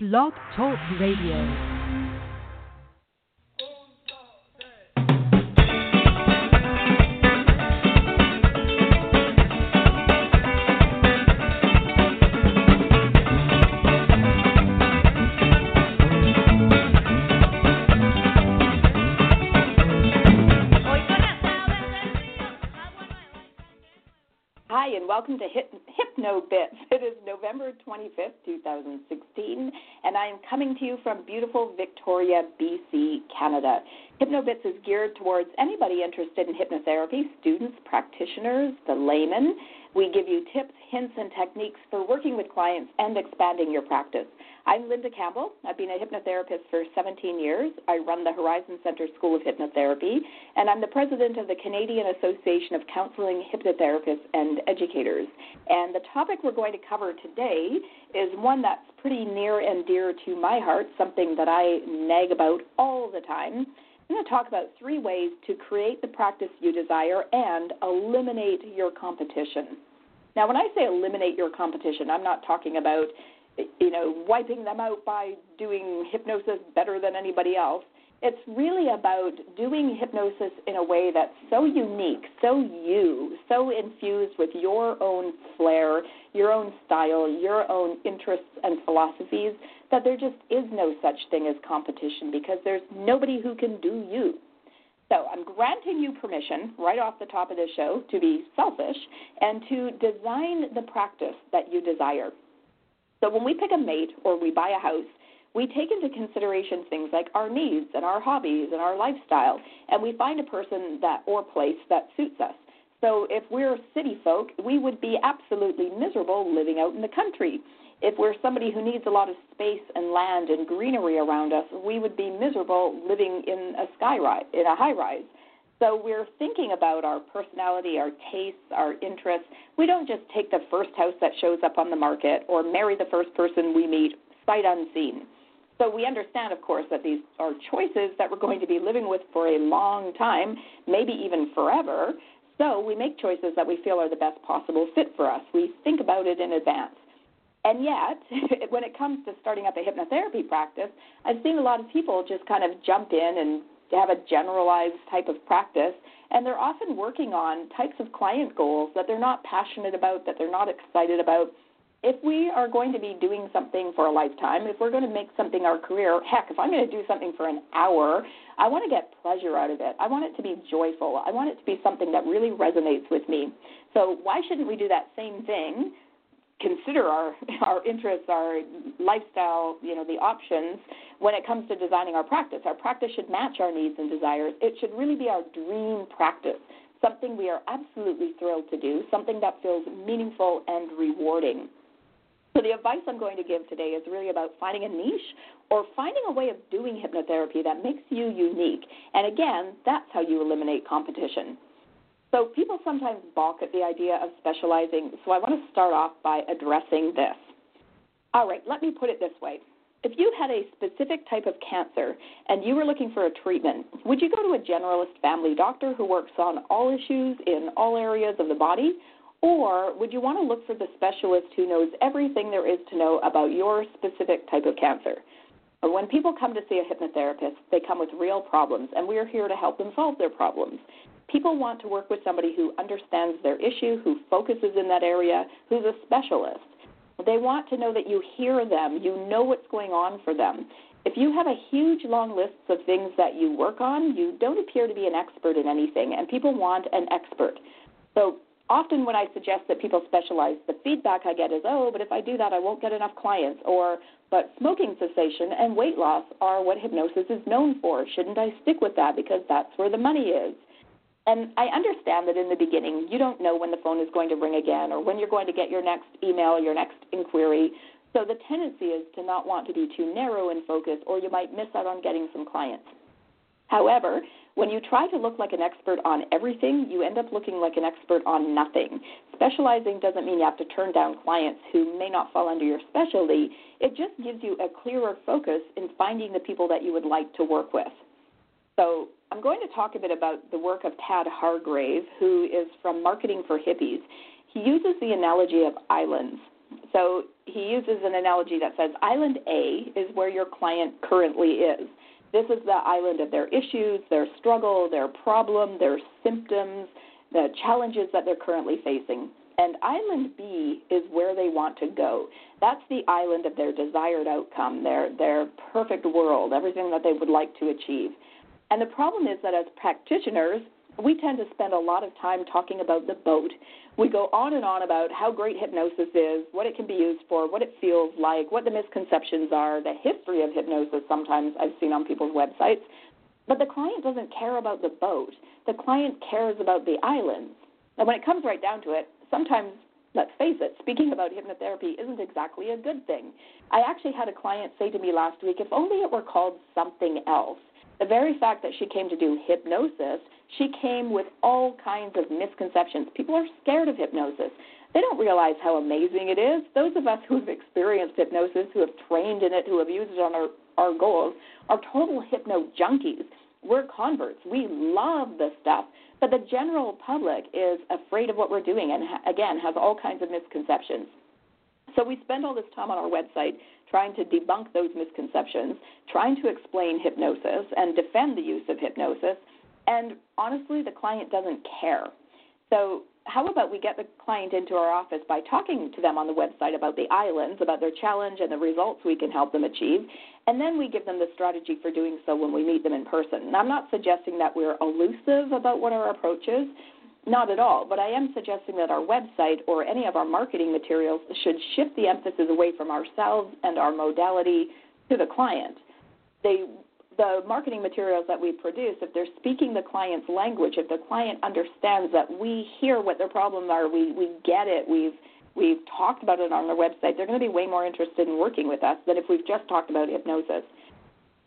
Blog Talk Radio. Hi, and welcome to Hip- HypnoBits. It is November 25th, 2016, and I am coming to you from beautiful Victoria, BC, Canada. HypnoBits is geared towards anybody interested in hypnotherapy, students, practitioners, the layman. We give you tips, hints, and techniques for working with clients and expanding your practice. I'm Linda Campbell. I've been a hypnotherapist for 17 years. I run the Horizon Center School of Hypnotherapy, and I'm the president of the Canadian Association of Counseling Hypnotherapists and Educators. And the topic we're going to cover today is one that's pretty near and dear to my heart, something that I nag about all the time. I'm going to talk about three ways to create the practice you desire and eliminate your competition. Now, when I say eliminate your competition, I'm not talking about you know, wiping them out by doing hypnosis better than anybody else. It's really about doing hypnosis in a way that's so unique, so you, so infused with your own flair, your own style, your own interests and philosophies that there just is no such thing as competition because there's nobody who can do you. So I'm granting you permission right off the top of this show to be selfish and to design the practice that you desire. So when we pick a mate or we buy a house, we take into consideration things like our needs and our hobbies and our lifestyle, and we find a person that or place that suits us. So if we're city folk, we would be absolutely miserable living out in the country. If we're somebody who needs a lot of space and land and greenery around us, we would be miserable living in a sky rise, in a high rise. So we're thinking about our personality, our tastes, our interests. We don't just take the first house that shows up on the market or marry the first person we meet sight unseen. So we understand, of course, that these are choices that we're going to be living with for a long time, maybe even forever. So we make choices that we feel are the best possible fit for us. We think about it in advance. And yet, when it comes to starting up a hypnotherapy practice, I've seen a lot of people just kind of jump in and have a generalized type of practice, and they're often working on types of client goals that they're not passionate about, that they're not excited about. If we are going to be doing something for a lifetime, if we're going to make something our career, heck, if I'm going to do something for an hour, I want to get pleasure out of it. I want it to be joyful. I want it to be something that really resonates with me. So, why shouldn't we do that same thing consider our our interests, our lifestyle, you know, the options when it comes to designing our practice. Our practice should match our needs and desires. It should really be our dream practice, something we are absolutely thrilled to do, something that feels meaningful and rewarding. So the advice I'm going to give today is really about finding a niche or finding a way of doing hypnotherapy that makes you unique. And again, that's how you eliminate competition. So people sometimes balk at the idea of specializing, so I want to start off by addressing this. All right, let me put it this way. If you had a specific type of cancer and you were looking for a treatment, would you go to a generalist family doctor who works on all issues in all areas of the body? Or would you want to look for the specialist who knows everything there is to know about your specific type of cancer? When people come to see a hypnotherapist, they come with real problems, and we are here to help them solve their problems. People want to work with somebody who understands their issue, who focuses in that area, who's a specialist. They want to know that you hear them, you know what's going on for them. If you have a huge long list of things that you work on, you don't appear to be an expert in anything, and people want an expert. So often when I suggest that people specialize, the feedback I get is, oh, but if I do that, I won't get enough clients. Or, but smoking cessation and weight loss are what hypnosis is known for. Shouldn't I stick with that because that's where the money is? And I understand that in the beginning, you don't know when the phone is going to ring again or when you're going to get your next email, your next inquiry. So the tendency is to not want to be too narrow in focus, or you might miss out on getting some clients. However, when you try to look like an expert on everything, you end up looking like an expert on nothing. Specializing doesn't mean you have to turn down clients who may not fall under your specialty. It just gives you a clearer focus in finding the people that you would like to work with. So I'm going to talk a bit about the work of Tad Hargrave, who is from Marketing for Hippies. He uses the analogy of islands. So he uses an analogy that says Island A is where your client currently is. This is the island of their issues, their struggle, their problem, their symptoms, the challenges that they're currently facing. And island B is where they want to go. That's the island of their desired outcome, their their perfect world, everything that they would like to achieve. And the problem is that as practitioners, we tend to spend a lot of time talking about the boat. We go on and on about how great hypnosis is, what it can be used for, what it feels like, what the misconceptions are, the history of hypnosis, sometimes I've seen on people's websites. But the client doesn't care about the boat. The client cares about the islands. And when it comes right down to it, sometimes, let's face it, speaking about hypnotherapy isn't exactly a good thing. I actually had a client say to me last week, if only it were called something else. The very fact that she came to do hypnosis, she came with all kinds of misconceptions. People are scared of hypnosis. They don't realize how amazing it is. Those of us who have experienced hypnosis, who have trained in it, who have used it on our, our goals, are total hypno junkies. We're converts. We love the stuff. But the general public is afraid of what we're doing and, again, has all kinds of misconceptions. So we spend all this time on our website trying to debunk those misconceptions, trying to explain hypnosis and defend the use of hypnosis. And honestly, the client doesn't care. So, how about we get the client into our office by talking to them on the website about the islands, about their challenge and the results we can help them achieve, and then we give them the strategy for doing so when we meet them in person. I'm not suggesting that we're elusive about what our approach is, not at all, but I am suggesting that our website or any of our marketing materials should shift the emphasis away from ourselves and our modality to the client. They, the marketing materials that we produce, if they're speaking the client's language, if the client understands that we hear what their problems are, we, we get it, we've we've talked about it on our website, they're going to be way more interested in working with us than if we've just talked about hypnosis.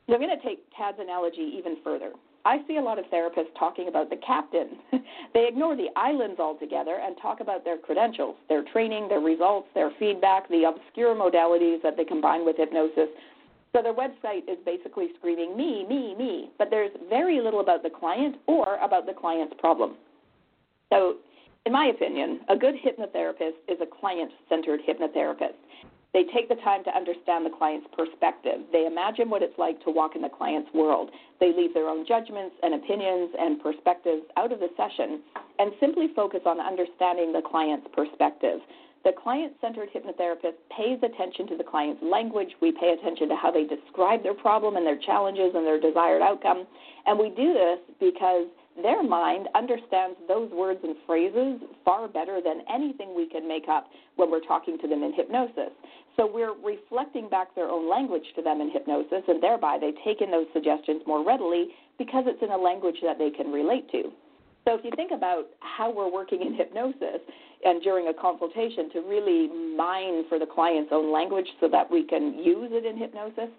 So I'm going to take Tad's analogy even further. I see a lot of therapists talking about the captain. they ignore the islands altogether and talk about their credentials, their training, their results, their feedback, the obscure modalities that they combine with hypnosis. So their website is basically screaming, me, me, me, but there's very little about the client or about the client's problem. So, in my opinion, a good hypnotherapist is a client centered hypnotherapist. They take the time to understand the client's perspective. They imagine what it's like to walk in the client's world. They leave their own judgments and opinions and perspectives out of the session and simply focus on understanding the client's perspective. The client centered hypnotherapist pays attention to the client's language. We pay attention to how they describe their problem and their challenges and their desired outcome. And we do this because their mind understands those words and phrases far better than anything we can make up when we're talking to them in hypnosis. So we're reflecting back their own language to them in hypnosis, and thereby they take in those suggestions more readily because it's in a language that they can relate to. So if you think about how we're working in hypnosis and during a consultation to really mine for the client's own language so that we can use it in hypnosis,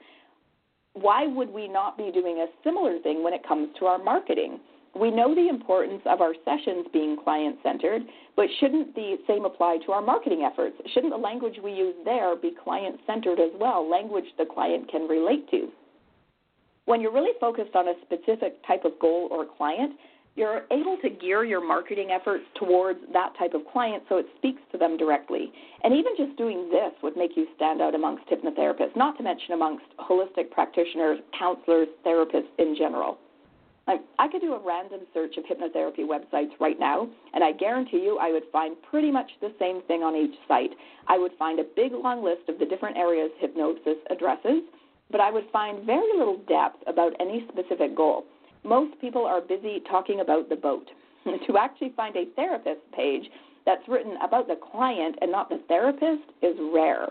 why would we not be doing a similar thing when it comes to our marketing? We know the importance of our sessions being client centered, but shouldn't the same apply to our marketing efforts? Shouldn't the language we use there be client centered as well, language the client can relate to? When you're really focused on a specific type of goal or client, you're able to gear your marketing efforts towards that type of client so it speaks to them directly. And even just doing this would make you stand out amongst hypnotherapists, not to mention amongst holistic practitioners, counselors, therapists in general. I, I could do a random search of hypnotherapy websites right now, and I guarantee you I would find pretty much the same thing on each site. I would find a big long list of the different areas hypnosis addresses, but I would find very little depth about any specific goal. Most people are busy talking about the boat. to actually find a therapist page that's written about the client and not the therapist is rare.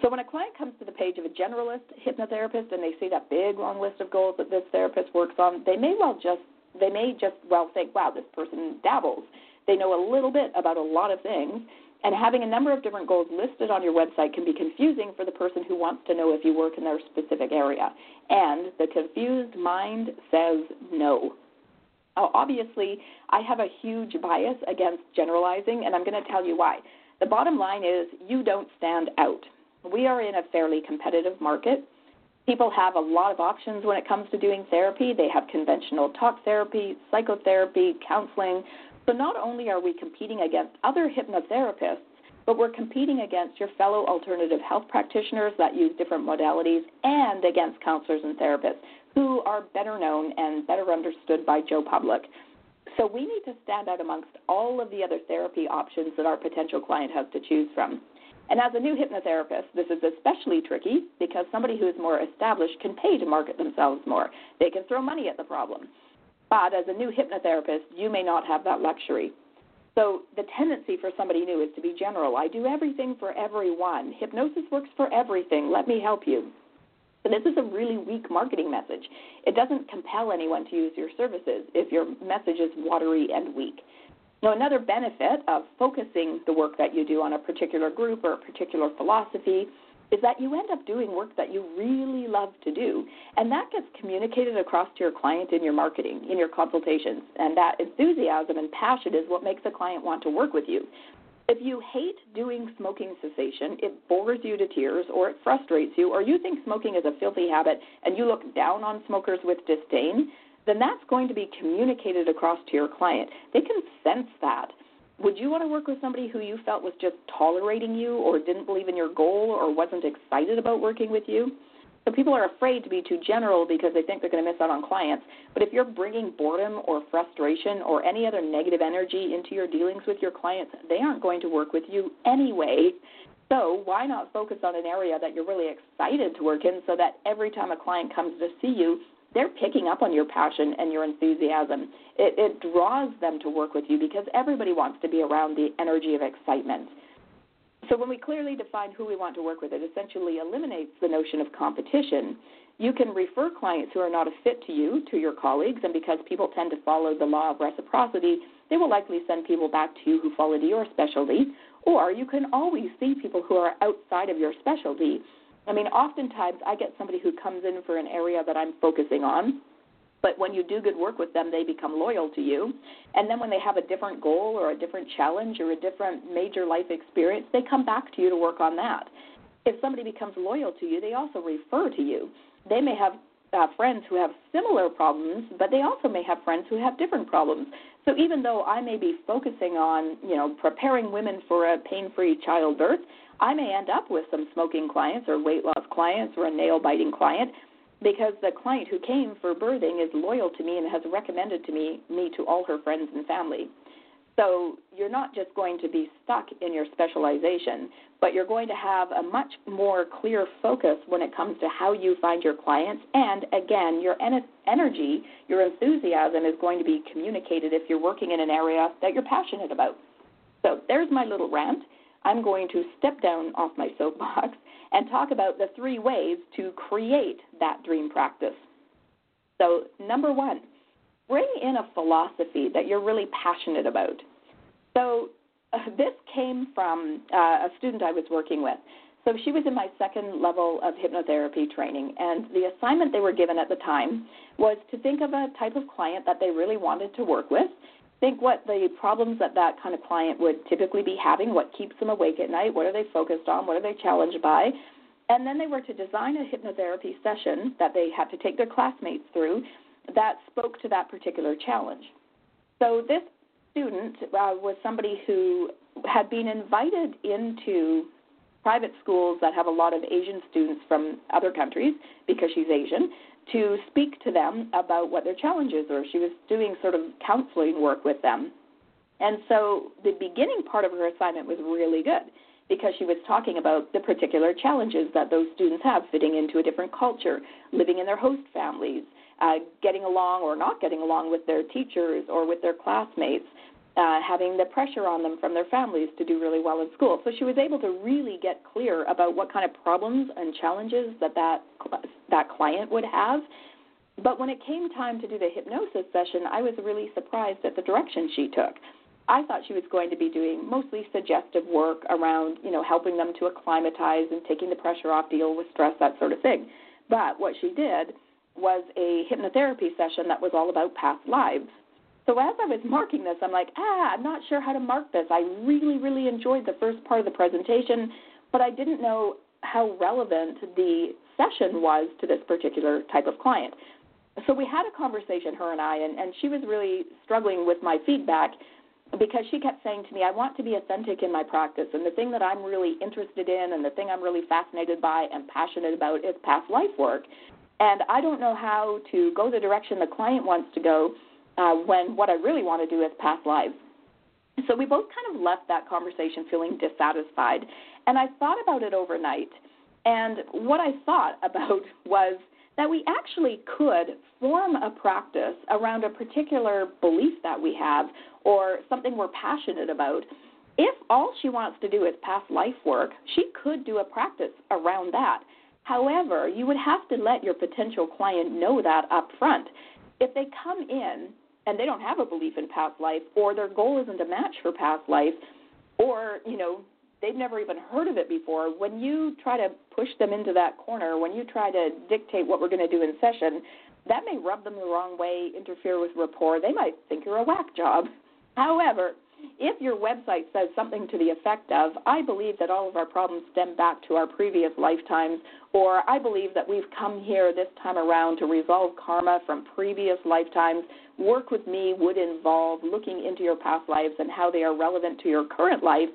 So when a client comes to the page of a generalist hypnotherapist and they see that big long list of goals that this therapist works on, they may well just they may just well think, wow, this person dabbles. They know a little bit about a lot of things, and having a number of different goals listed on your website can be confusing for the person who wants to know if you work in their specific area. And the confused mind says no. Now, obviously, I have a huge bias against generalizing, and I'm going to tell you why. The bottom line is you don't stand out. We are in a fairly competitive market. People have a lot of options when it comes to doing therapy. They have conventional talk therapy, psychotherapy, counseling. So not only are we competing against other hypnotherapists, but we're competing against your fellow alternative health practitioners that use different modalities and against counselors and therapists who are better known and better understood by Joe Public. So we need to stand out amongst all of the other therapy options that our potential client has to choose from. And as a new hypnotherapist, this is especially tricky because somebody who is more established can pay to market themselves more. They can throw money at the problem. But as a new hypnotherapist, you may not have that luxury. So the tendency for somebody new is to be general. I do everything for everyone. Hypnosis works for everything. Let me help you. So this is a really weak marketing message. It doesn't compel anyone to use your services if your message is watery and weak. Now, another benefit of focusing the work that you do on a particular group or a particular philosophy is that you end up doing work that you really love to do. And that gets communicated across to your client in your marketing, in your consultations. And that enthusiasm and passion is what makes a client want to work with you. If you hate doing smoking cessation, it bores you to tears, or it frustrates you, or you think smoking is a filthy habit and you look down on smokers with disdain, then that's going to be communicated across to your client. They can sense that. Would you want to work with somebody who you felt was just tolerating you, or didn't believe in your goal, or wasn't excited about working with you? So people are afraid to be too general because they think they're going to miss out on clients. But if you're bringing boredom or frustration or any other negative energy into your dealings with your clients, they aren't going to work with you anyway. So why not focus on an area that you're really excited to work in so that every time a client comes to see you, they're picking up on your passion and your enthusiasm. It, it draws them to work with you because everybody wants to be around the energy of excitement. So when we clearly define who we want to work with, it essentially eliminates the notion of competition. You can refer clients who are not a fit to you to your colleagues, and because people tend to follow the law of reciprocity, they will likely send people back to you who fall into your specialty. Or you can always see people who are outside of your specialty. I mean, oftentimes I get somebody who comes in for an area that I'm focusing on, but when you do good work with them, they become loyal to you. And then when they have a different goal or a different challenge or a different major life experience, they come back to you to work on that. If somebody becomes loyal to you, they also refer to you. They may have uh, friends who have similar problems, but they also may have friends who have different problems. So even though I may be focusing on, you know, preparing women for a pain-free childbirth, I may end up with some smoking clients or weight loss clients or a nail-biting client because the client who came for birthing is loyal to me and has recommended to me me to all her friends and family. So you're not just going to be stuck in your specialization, but you're going to have a much more clear focus when it comes to how you find your clients. And again, your en- energy, your enthusiasm is going to be communicated if you're working in an area that you're passionate about. So there's my little rant. I'm going to step down off my soapbox and talk about the three ways to create that dream practice. So, number one, bring in a philosophy that you're really passionate about. So, uh, this came from uh, a student I was working with. So, she was in my second level of hypnotherapy training, and the assignment they were given at the time was to think of a type of client that they really wanted to work with think what the problems that that kind of client would typically be having, what keeps them awake at night, what are they focused on, what are they challenged by, and then they were to design a hypnotherapy session that they had to take their classmates through that spoke to that particular challenge. So this student uh, was somebody who had been invited into private schools that have a lot of Asian students from other countries because she's Asian to speak to them about what their challenges were. She was doing sort of counseling work with them. And so the beginning part of her assignment was really good because she was talking about the particular challenges that those students have fitting into a different culture, living in their host families, uh, getting along or not getting along with their teachers or with their classmates, uh, having the pressure on them from their families to do really well in school. So she was able to really get clear about what kind of problems and challenges that that, that client would have. But when it came time to do the hypnosis session, I was really surprised at the direction she took. I thought she was going to be doing mostly suggestive work around, you know, helping them to acclimatize and taking the pressure off, deal with stress, that sort of thing. But what she did was a hypnotherapy session that was all about past lives. So as I was marking this, I'm like, ah, I'm not sure how to mark this. I really, really enjoyed the first part of the presentation, but I didn't know how relevant the session was to this particular type of client. So we had a conversation, her and I, and, and she was really struggling with my feedback because she kept saying to me, I want to be authentic in my practice. And the thing that I'm really interested in and the thing I'm really fascinated by and passionate about is past life work. And I don't know how to go the direction the client wants to go uh, when what I really want to do is past lives. So we both kind of left that conversation feeling dissatisfied. And I thought about it overnight. And what I thought about was that we actually could form a practice around a particular belief that we have or something we're passionate about. If all she wants to do is past life work, she could do a practice around that. However, you would have to let your potential client know that up front. If they come in and they don't have a belief in past life or their goal isn't a match for past life or, you know, they've never even heard of it before, when you try to push them into that corner, when you try to dictate what we're going to do in session, that may rub them the wrong way, interfere with rapport. They might think you're a whack job. However, if your website says something to the effect of, I believe that all of our problems stem back to our previous lifetimes, or I believe that we've come here this time around to resolve karma from previous lifetimes, work with me would involve looking into your past lives and how they are relevant to your current life.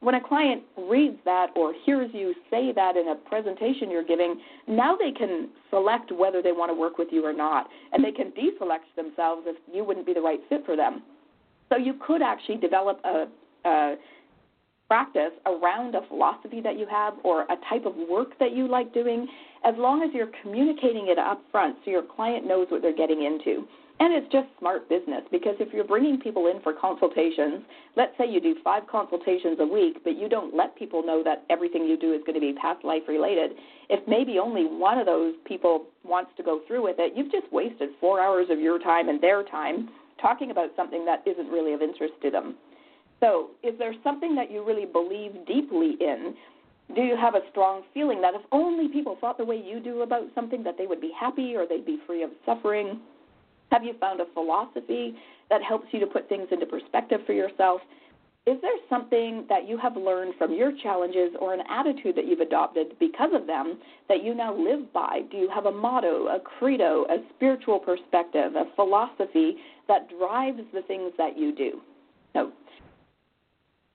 When a client reads that or hears you say that in a presentation you're giving, now they can select whether they want to work with you or not, and they can deselect themselves if you wouldn't be the right fit for them. So you could actually develop a, a practice around a philosophy that you have or a type of work that you like doing, as long as you're communicating it up front so your client knows what they're getting into. And it's just smart business because if you're bringing people in for consultations, let's say you do five consultations a week, but you don't let people know that everything you do is going to be past life related, if maybe only one of those people wants to go through with it, you've just wasted four hours of your time and their time talking about something that isn't really of interest to them. So, is there something that you really believe deeply in? Do you have a strong feeling that if only people thought the way you do about something, that they would be happy or they'd be free of suffering? Have you found a philosophy that helps you to put things into perspective for yourself? Is there something that you have learned from your challenges or an attitude that you've adopted because of them that you now live by? Do you have a motto, a credo, a spiritual perspective, a philosophy that drives the things that you do? So,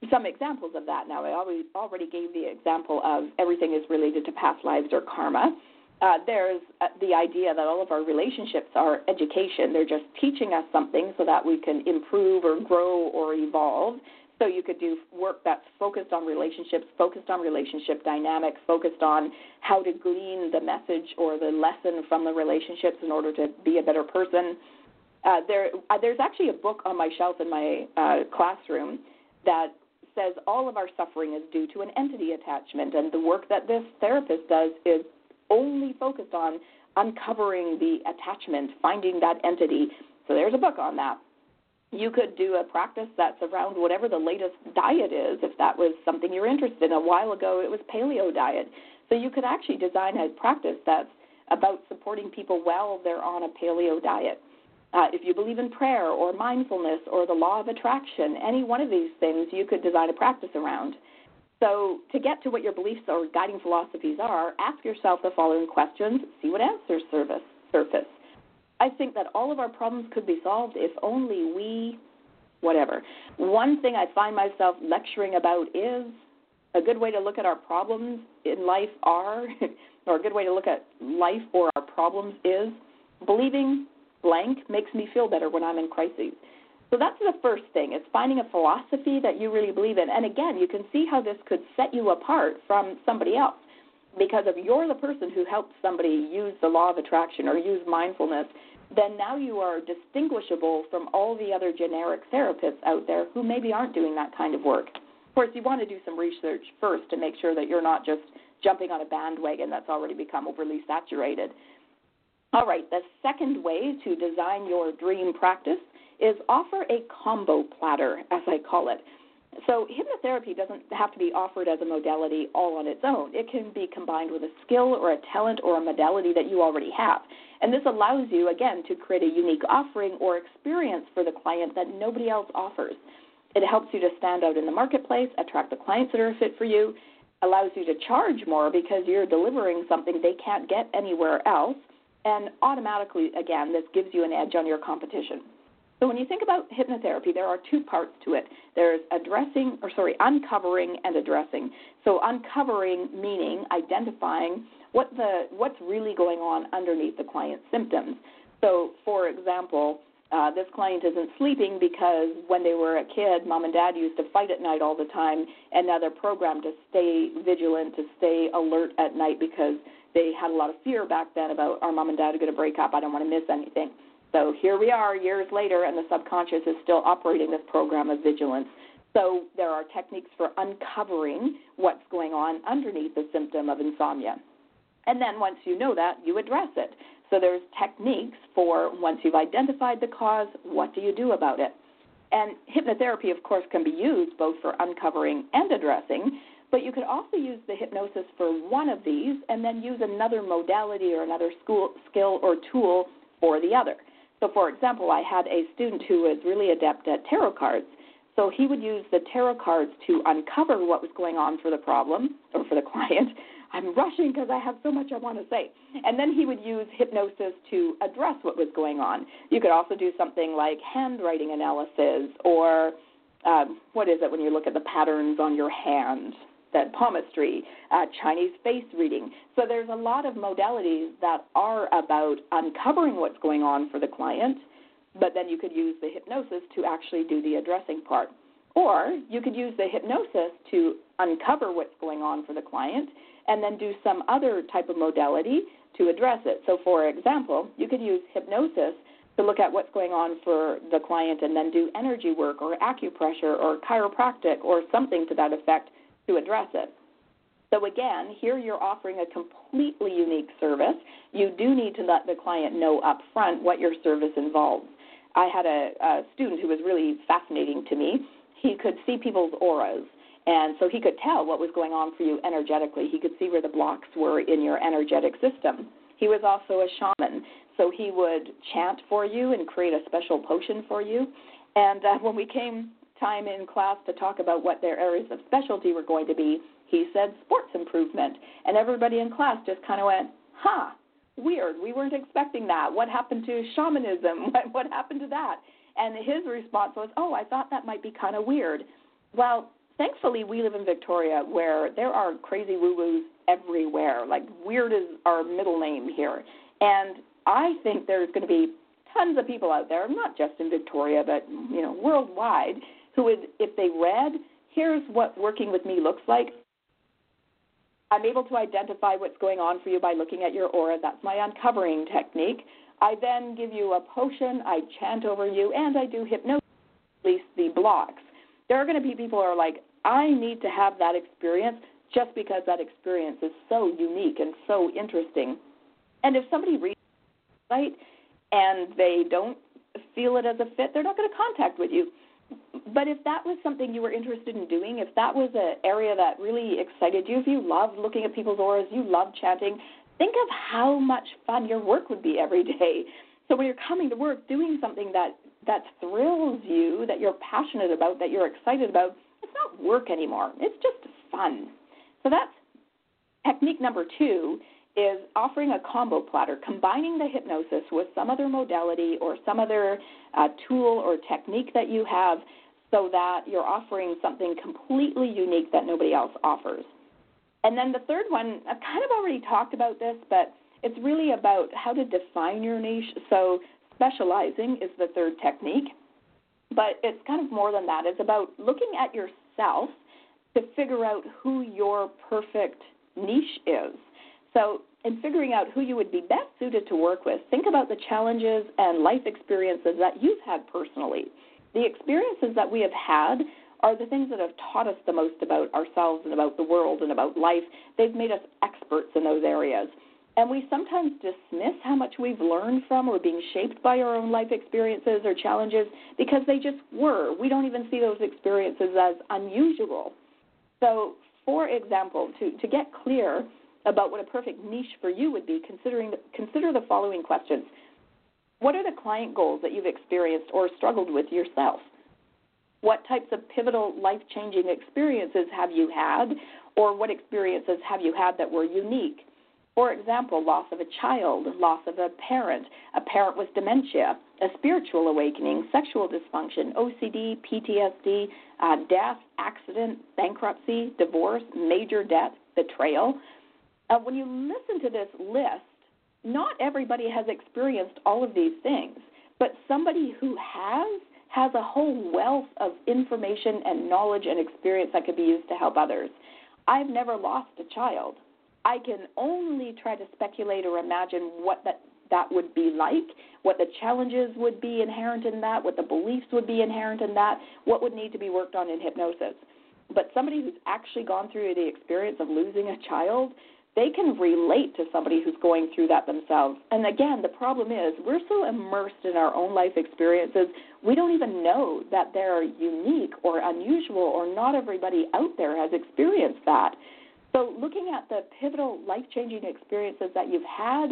some examples of that now. I already gave the example of everything is related to past lives or karma. Uh, there's uh, the idea that all of our relationships are education. They're just teaching us something so that we can improve or grow or evolve. So you could do work that's focused on relationships, focused on relationship dynamics, focused on how to glean the message or the lesson from the relationships in order to be a better person. Uh, there, uh, there's actually a book on my shelf in my uh, classroom that says all of our suffering is due to an entity attachment, and the work that this therapist does is only focused on uncovering the attachment, finding that entity. So there's a book on that you could do a practice that's around whatever the latest diet is, if that was something you're interested in. A while ago, it was paleo diet. So you could actually design a practice that's about supporting people while they're on a paleo diet. Uh, if you believe in prayer or mindfulness or the law of attraction, any one of these things you could design a practice around. So, to get to what your beliefs or guiding philosophies are, ask yourself the following questions, see what answers surface. surface. I think that all of our problems could be solved if only we, whatever. One thing I find myself lecturing about is a good way to look at our problems in life are, or a good way to look at life or our problems is believing blank makes me feel better when I'm in crises. So that's the first thing. It's finding a philosophy that you really believe in. And again, you can see how this could set you apart from somebody else. Because if you're the person who helps somebody use the law of attraction or use mindfulness, then now you are distinguishable from all the other generic therapists out there who maybe aren't doing that kind of work. Of course, you want to do some research first to make sure that you're not just jumping on a bandwagon that's already become overly saturated. All right, the second way to design your dream practice is offer a combo platter, as I call it. So, hypnotherapy doesn't have to be offered as a modality all on its own. It can be combined with a skill or a talent or a modality that you already have. And this allows you, again, to create a unique offering or experience for the client that nobody else offers. It helps you to stand out in the marketplace, attract the clients that are fit for you, allows you to charge more because you're delivering something they can't get anywhere else, and automatically, again, this gives you an edge on your competition. So when you think about hypnotherapy, there are two parts to it. There's addressing, or sorry, uncovering and addressing. So uncovering meaning identifying what the what's really going on underneath the client's symptoms. So, for example, uh, this client isn't sleeping because when they were a kid, mom and dad used to fight at night all the time, and now they're programmed to stay vigilant, to stay alert at night because they had a lot of fear back then about our mom and dad are going to break up. I don't want to miss anything. So here we are years later, and the subconscious is still operating this program of vigilance. So there are techniques for uncovering what's going on underneath the symptom of insomnia. And then once you know that, you address it. So there's techniques for once you've identified the cause, what do you do about it? And hypnotherapy, of course, can be used both for uncovering and addressing, but you could also use the hypnosis for one of these and then use another modality or another school, skill or tool for the other. So, for example, I had a student who was really adept at tarot cards. So he would use the tarot cards to uncover what was going on for the problem or for the client. I'm rushing because I have so much I want to say. And then he would use hypnosis to address what was going on. You could also do something like handwriting analysis or um, what is it when you look at the patterns on your hand? That palmistry, uh, Chinese face reading. So there's a lot of modalities that are about uncovering what's going on for the client, but then you could use the hypnosis to actually do the addressing part. Or you could use the hypnosis to uncover what's going on for the client and then do some other type of modality to address it. So, for example, you could use hypnosis to look at what's going on for the client and then do energy work or acupressure or chiropractic or something to that effect to address it. So again, here you're offering a completely unique service. You do need to let the client know up front what your service involves. I had a, a student who was really fascinating to me. He could see people's auras, and so he could tell what was going on for you energetically. He could see where the blocks were in your energetic system. He was also a shaman, so he would chant for you and create a special potion for you. And uh, when we came time in class to talk about what their areas of specialty were going to be, he said sports improvement. And everybody in class just kind of went, huh, weird. We weren't expecting that. What happened to shamanism? What, what happened to that? And his response was, oh, I thought that might be kind of weird. Well, thankfully, we live in Victoria where there are crazy woo woos everywhere. Like, weird is our middle name here. And I think there's going to be tons of people out there, not just in Victoria, but you know, worldwide, who would, if they read, here's what working with me looks like. I'm able to identify what's going on for you by looking at your aura. That's my uncovering technique. I then give you a potion, I chant over you, and I do hypnosis, release the blocks. There are going to be people who are like, I need to have that experience just because that experience is so unique and so interesting. And if somebody reads the site and they don't feel it as a fit, they're not going to contact with you but if that was something you were interested in doing, if that was an area that really excited you, if you loved looking at people's auras, you loved chanting, think of how much fun your work would be every day. So when you're coming to work doing something that that thrills you, that you're passionate about, that you're excited about, it's not work anymore. It's just fun. So that's technique number 2 is offering a combo platter, combining the hypnosis with some other modality or some other uh, tool or technique that you have so that you're offering something completely unique that nobody else offers. And then the third one, I've kind of already talked about this, but it's really about how to define your niche. So specializing is the third technique, but it's kind of more than that. It's about looking at yourself to figure out who your perfect niche is. So, in figuring out who you would be best suited to work with, think about the challenges and life experiences that you've had personally. The experiences that we have had are the things that have taught us the most about ourselves and about the world and about life. They've made us experts in those areas. And we sometimes dismiss how much we've learned from or being shaped by our own life experiences or challenges because they just were. We don't even see those experiences as unusual. So, for example, to, to get clear, about what a perfect niche for you would be, considering the, consider the following questions. What are the client goals that you've experienced or struggled with yourself? What types of pivotal life changing experiences have you had, or what experiences have you had that were unique? For example, loss of a child, loss of a parent, a parent with dementia, a spiritual awakening, sexual dysfunction, OCD, PTSD, uh, death, accident, bankruptcy, divorce, major debt, betrayal. Uh, when you listen to this list, not everybody has experienced all of these things, but somebody who has has a whole wealth of information and knowledge and experience that could be used to help others. I've never lost a child. I can only try to speculate or imagine what that that would be like, what the challenges would be inherent in that, what the beliefs would be inherent in that, what would need to be worked on in hypnosis. But somebody who's actually gone through the experience of losing a child, they can relate to somebody who's going through that themselves. And again, the problem is we're so immersed in our own life experiences, we don't even know that they're unique or unusual or not everybody out there has experienced that. So, looking at the pivotal life changing experiences that you've had,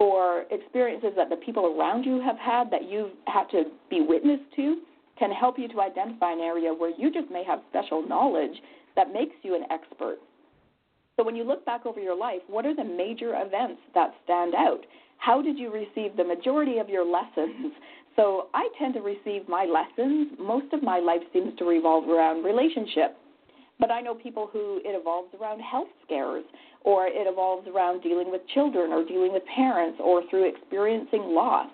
or experiences that the people around you have had that you've had to be witness to, can help you to identify an area where you just may have special knowledge that makes you an expert. So, when you look back over your life, what are the major events that stand out? How did you receive the majority of your lessons? So, I tend to receive my lessons. Most of my life seems to revolve around relationship but I know people who it evolves around health scares, or it evolves around dealing with children, or dealing with parents, or through experiencing loss.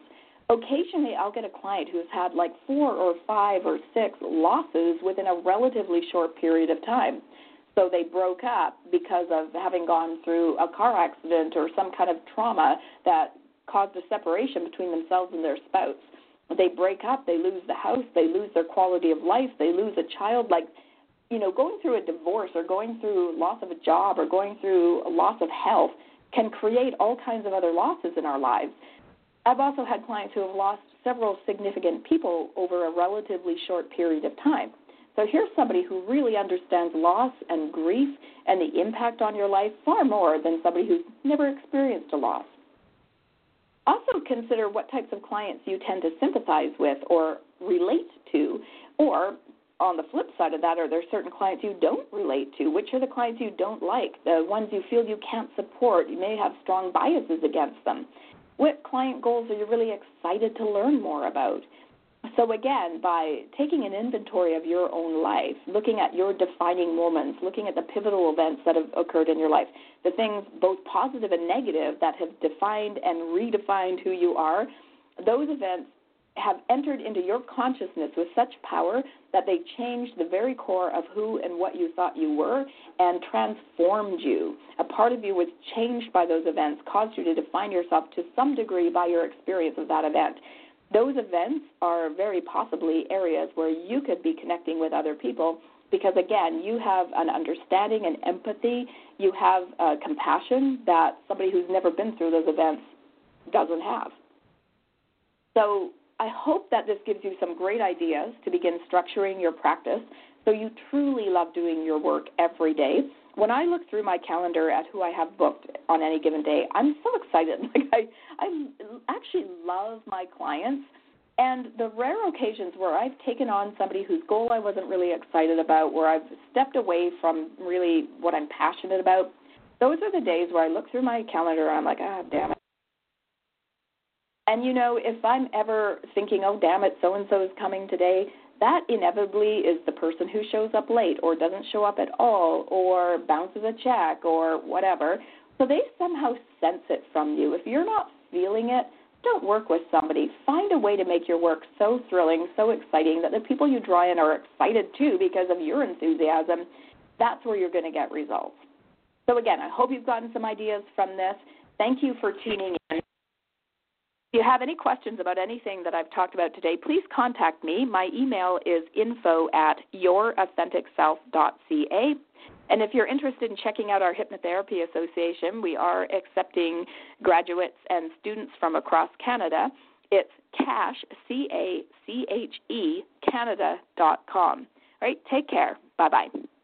Occasionally, I'll get a client who's had like four or five or six losses within a relatively short period of time. So they broke up because of having gone through a car accident or some kind of trauma that caused a separation between themselves and their spouse. They break up, they lose the house, they lose their quality of life, they lose a child. Like you know, going through a divorce or going through loss of a job or going through a loss of health can create all kinds of other losses in our lives. I've also had clients who have lost several significant people over a relatively short period of time. So here's somebody who really understands loss and grief and the impact on your life far more than somebody who's never experienced a loss. Also consider what types of clients you tend to sympathize with or relate to, or on the flip side of that, are there certain clients you don't relate to? Which are the clients you don't like? The ones you feel you can't support? You may have strong biases against them. What client goals are you really excited to learn more about? So, again, by taking an inventory of your own life, looking at your defining moments, looking at the pivotal events that have occurred in your life, the things both positive and negative that have defined and redefined who you are, those events have entered into your consciousness with such power that they changed the very core of who and what you thought you were and transformed you. A part of you was changed by those events, caused you to define yourself to some degree by your experience of that event. Those events are very possibly areas where you could be connecting with other people because, again, you have an understanding and empathy, you have uh, compassion that somebody who's never been through those events doesn't have. So, I hope that this gives you some great ideas to begin structuring your practice so you truly love doing your work every day. When I look through my calendar at who I have booked on any given day, I'm so excited. Like I, I actually love my clients, and the rare occasions where I've taken on somebody whose goal I wasn't really excited about, where I've stepped away from really what I'm passionate about, those are the days where I look through my calendar and I'm like, ah, damn it. And you know, if I'm ever thinking, oh, damn it, so and so is coming today, that inevitably is the person who shows up late or doesn't show up at all or bounces a check or whatever. So they somehow sense it from you. If you're not feeling it, don't work with somebody. Find a way to make your work so thrilling, so exciting that the people you draw in are excited too because of your enthusiasm. That's where you're going to get results. So, again, I hope you've gotten some ideas from this. Thank you for tuning in. You have any questions about anything that I've talked about today, please contact me. My email is info at yourauthenticself.ca. And if you're interested in checking out our Hypnotherapy Association, we are accepting graduates and students from across Canada. It's cash, C A C H E, Canada.com. All right, take care. Bye bye.